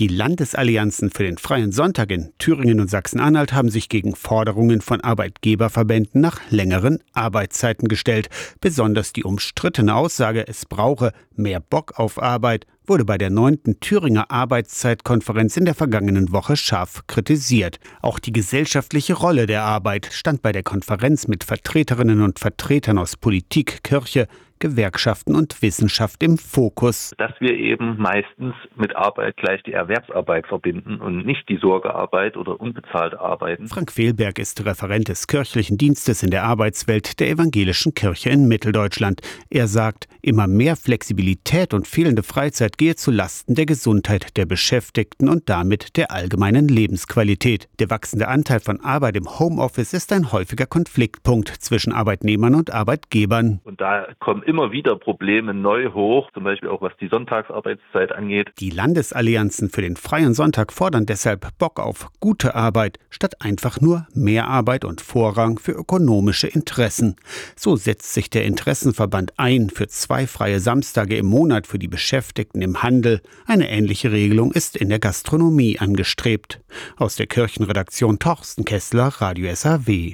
Die Landesallianzen für den freien Sonntag in Thüringen und Sachsen-Anhalt haben sich gegen Forderungen von Arbeitgeberverbänden nach längeren Arbeitszeiten gestellt. Besonders die umstrittene Aussage, es brauche mehr Bock auf Arbeit, wurde bei der neunten Thüringer Arbeitszeitkonferenz in der vergangenen Woche scharf kritisiert. Auch die gesellschaftliche Rolle der Arbeit stand bei der Konferenz mit Vertreterinnen und Vertretern aus Politik, Kirche, Gewerkschaften und Wissenschaft im Fokus. Dass wir eben meistens mit Arbeit gleich die Erwerbsarbeit verbinden und nicht die Sorgearbeit oder unbezahlte Arbeiten. Frank Fehlberg ist Referent des kirchlichen Dienstes in der Arbeitswelt der evangelischen Kirche in Mitteldeutschland. Er sagt, immer mehr Flexibilität und fehlende Freizeit gehe zu Lasten der Gesundheit der Beschäftigten und damit der allgemeinen Lebensqualität. Der wachsende Anteil von Arbeit im Homeoffice ist ein häufiger Konfliktpunkt zwischen Arbeitnehmern und Arbeitgebern. Und da kommen immer wieder Probleme neu hoch, zum Beispiel auch was die Sonntagsarbeitszeit angeht. Die Landesallianzen für den freien Sonntag fordern deshalb Bock auf gute Arbeit statt einfach nur mehr Arbeit und Vorrang für ökonomische Interessen. So setzt sich der Interessenverband ein für zwei freie Samstage im Monat für die Beschäftigten im Handel. Eine ähnliche Regelung ist in der Gastronomie angestrebt. Aus der Kirchenredaktion Torsten Kessler, Radio SAW.